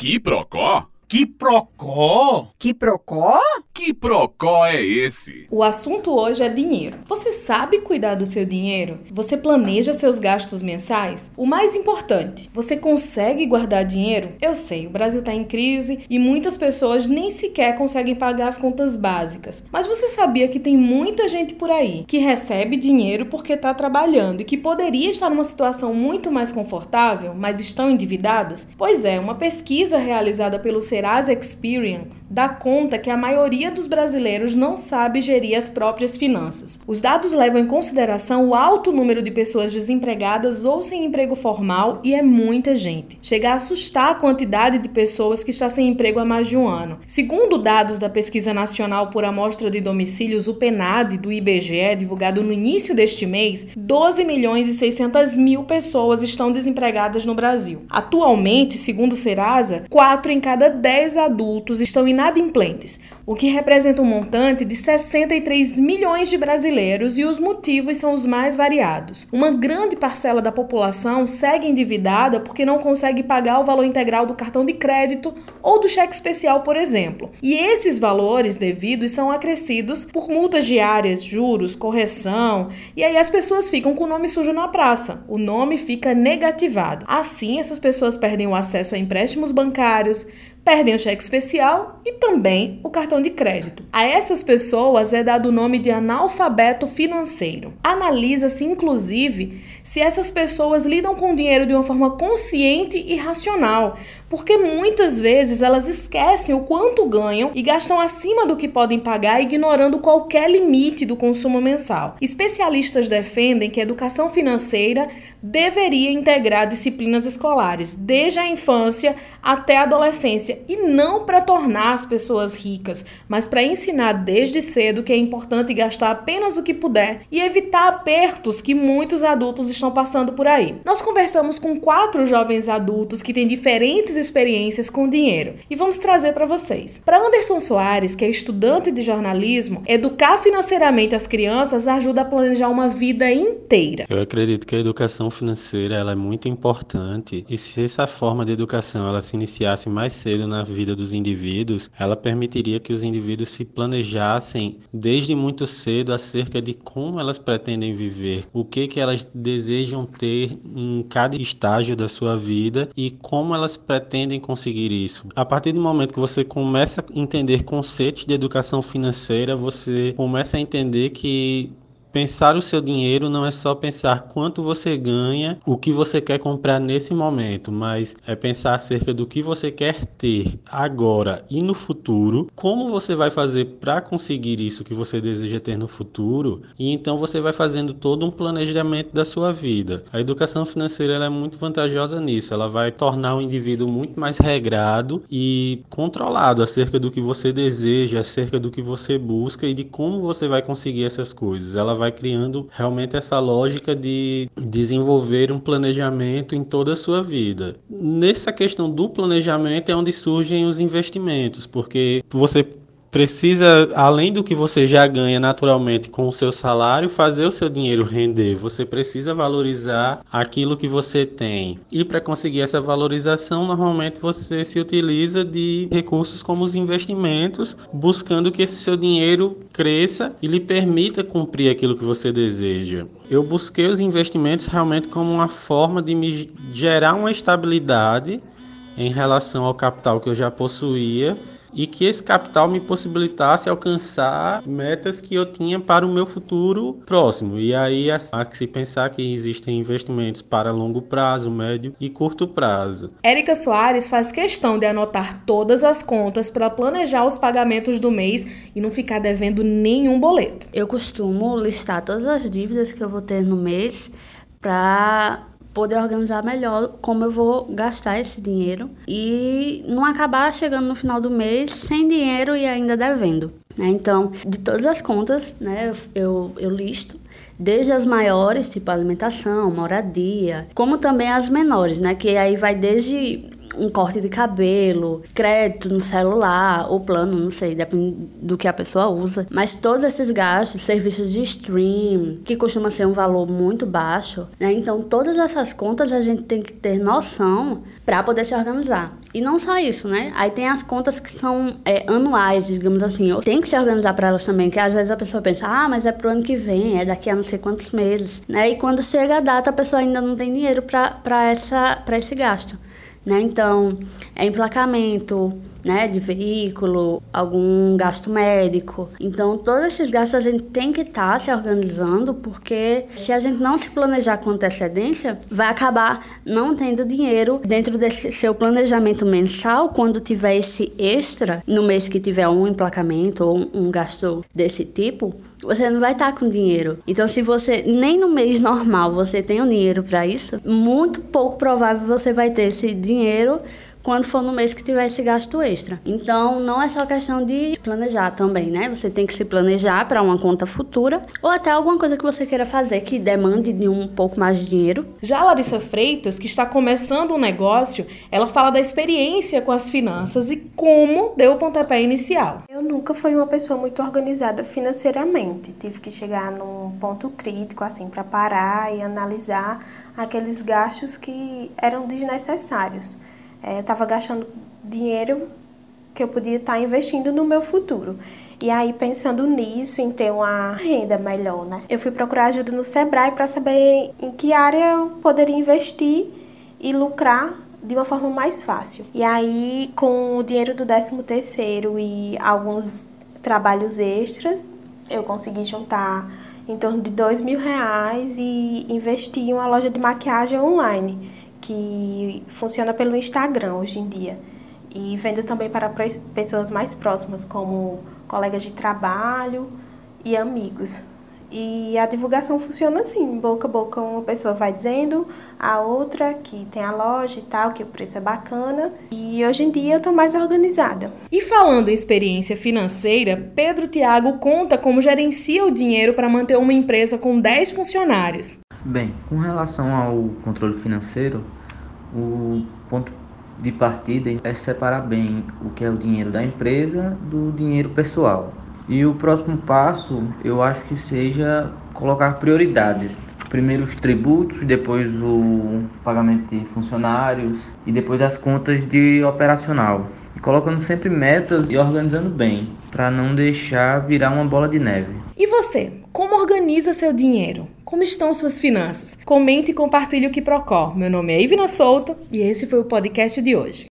Que procó? Que procó? Que procó? Que procó é esse? O assunto hoje é dinheiro. Você sabe cuidar do seu dinheiro? Você planeja seus gastos mensais? O mais importante, você consegue guardar dinheiro? Eu sei, o Brasil está em crise e muitas pessoas nem sequer conseguem pagar as contas básicas. Mas você sabia que tem muita gente por aí que recebe dinheiro porque está trabalhando e que poderia estar numa situação muito mais confortável, mas estão endividadas? Pois é, uma pesquisa realizada pelo Serasa Experian dá conta que a maioria dos brasileiros não sabe gerir as próprias finanças. Os dados levam em consideração o alto número de pessoas desempregadas ou sem emprego formal e é muita gente. Chega a assustar a quantidade de pessoas que está sem emprego há mais de um ano. Segundo dados da Pesquisa Nacional por Amostra de Domicílios, o PNAD, do IBGE, divulgado no início deste mês, 12 milhões e 600 mil pessoas estão desempregadas no Brasil. Atualmente, segundo o Serasa, 4 em cada 10 adultos estão inadimplentes, o que representa um montante de 63 milhões de brasileiros e os motivos são os mais variados. Uma grande parcela da população segue endividada porque não consegue pagar o valor integral do cartão de crédito ou do cheque especial, por exemplo. E esses valores devidos são acrescidos por multas diárias, juros, correção, e aí as pessoas ficam com o nome sujo na praça. O nome fica negativado. Assim, essas pessoas perdem o acesso a empréstimos bancários, perdem o cheque especial e também o cartão de crédito. A essas pessoas é dado o nome de analfabeto financeiro. Analisa-se, inclusive, se essas pessoas lidam com o dinheiro de uma forma consciente e racional, porque muitas vezes elas esquecem o quanto ganham e gastam acima do que podem pagar, ignorando qualquer limite do consumo mensal. Especialistas defendem que a educação financeira deveria integrar disciplinas escolares, desde a infância até a adolescência, e não para tornar as pessoas ricas, mas para ensinar desde cedo que é importante gastar apenas o que puder e evitar apertos que muitos adultos estão passando por aí. Nós conversamos com quatro jovens adultos que têm diferentes experiências com dinheiro e vamos trazer para vocês. Para Anderson Soares, que é estudante de jornalismo, educar financeiramente as crianças ajuda a planejar uma vida inteira. Eu acredito que a educação financeira ela é muito importante e se essa forma de educação ela se iniciasse mais cedo na vida dos indivíduos, ela permitiria que os indivíduos se planejassem desde muito cedo acerca de como elas pretendem viver, o que que elas desejam ter em cada estágio da sua vida e como elas pretendem conseguir isso. A partir do momento que você começa a entender conceitos de educação financeira, você começa a entender que Pensar o seu dinheiro não é só pensar quanto você ganha, o que você quer comprar nesse momento, mas é pensar acerca do que você quer ter agora e no futuro, como você vai fazer para conseguir isso que você deseja ter no futuro, e então você vai fazendo todo um planejamento da sua vida. A educação financeira é muito vantajosa nisso, ela vai tornar o indivíduo muito mais regrado e controlado acerca do que você deseja, acerca do que você busca e de como você vai conseguir essas coisas. Ela vai criando realmente essa lógica de desenvolver um planejamento em toda a sua vida. Nessa questão do planejamento é onde surgem os investimentos, porque você precisa, além do que você já ganha naturalmente com o seu salário, fazer o seu dinheiro render. Você precisa valorizar aquilo que você tem. E para conseguir essa valorização, normalmente você se utiliza de recursos como os investimentos, buscando que esse seu dinheiro cresça e lhe permita cumprir aquilo que você deseja. Eu busquei os investimentos realmente como uma forma de me gerar uma estabilidade em relação ao capital que eu já possuía e que esse capital me possibilitasse alcançar metas que eu tinha para o meu futuro próximo. E aí há que se pensar que existem investimentos para longo prazo, médio e curto prazo. Érica Soares faz questão de anotar todas as contas para planejar os pagamentos do mês e não ficar devendo nenhum boleto. Eu costumo listar todas as dívidas que eu vou ter no mês para poder organizar melhor como eu vou gastar esse dinheiro e não acabar chegando no final do mês sem dinheiro e ainda devendo. Né? Então, de todas as contas, né, eu, eu listo, desde as maiores, tipo alimentação, moradia, como também as menores, né, que aí vai desde um corte de cabelo, crédito no celular, ou plano, não sei, depende do que a pessoa usa. Mas todos esses gastos, serviços de stream, que costuma ser um valor muito baixo, né? Então, todas essas contas a gente tem que ter noção para poder se organizar. E não só isso, né? Aí tem as contas que são é, anuais, digamos assim. Tem que se organizar para elas também, que às vezes a pessoa pensa, ah, mas é pro ano que vem, é daqui a não sei quantos meses, né? E quando chega a data, a pessoa ainda não tem dinheiro para esse gasto. Né? Então, é emplacamento, né, de veículo, algum gasto médico. Então, todos esses gastos a gente tem que estar tá se organizando, porque se a gente não se planejar com antecedência, vai acabar não tendo dinheiro dentro desse seu planejamento mensal quando tiver esse extra no mês que tiver um emplacamento ou um gasto desse tipo, você não vai estar tá com dinheiro. Então, se você nem no mês normal você tem o dinheiro para isso, muito pouco provável você vai ter esse dinheiro quando for no mês que tiver esse gasto extra. Então, não é só questão de planejar também, né? Você tem que se planejar para uma conta futura ou até alguma coisa que você queira fazer que demande de um pouco mais de dinheiro. Já a Larissa Freitas, que está começando um negócio, ela fala da experiência com as finanças e como deu o pontapé inicial. Eu nunca fui uma pessoa muito organizada financeiramente. Tive que chegar num ponto crítico assim para parar e analisar aqueles gastos que eram desnecessários. É, eu estava gastando dinheiro que eu podia estar tá investindo no meu futuro. E aí, pensando nisso, em ter uma renda melhor, né? Eu fui procurar ajuda no Sebrae para saber em que área eu poderia investir e lucrar de uma forma mais fácil. E aí, com o dinheiro do 13 terceiro e alguns trabalhos extras, eu consegui juntar em torno de dois mil reais e investir em uma loja de maquiagem online que funciona pelo Instagram hoje em dia. E vendo também para pessoas mais próximas, como colegas de trabalho e amigos. E a divulgação funciona assim, boca a boca uma pessoa vai dizendo a outra que tem a loja e tal, que o preço é bacana. E hoje em dia eu tô mais organizada. E falando em experiência financeira, Pedro Tiago conta como gerencia o dinheiro para manter uma empresa com 10 funcionários. Bem, com relação ao controle financeiro, o ponto de partida é separar bem o que é o dinheiro da empresa do dinheiro pessoal. E o próximo passo, eu acho que seja colocar prioridades. Primeiro os tributos, depois o pagamento de funcionários e depois as contas de operacional. E colocando sempre metas e organizando bem, para não deixar virar uma bola de neve. E você, como organiza seu dinheiro? Como estão suas finanças? Comente e compartilhe o que procor. Meu nome é Ivina Souto e esse foi o podcast de hoje.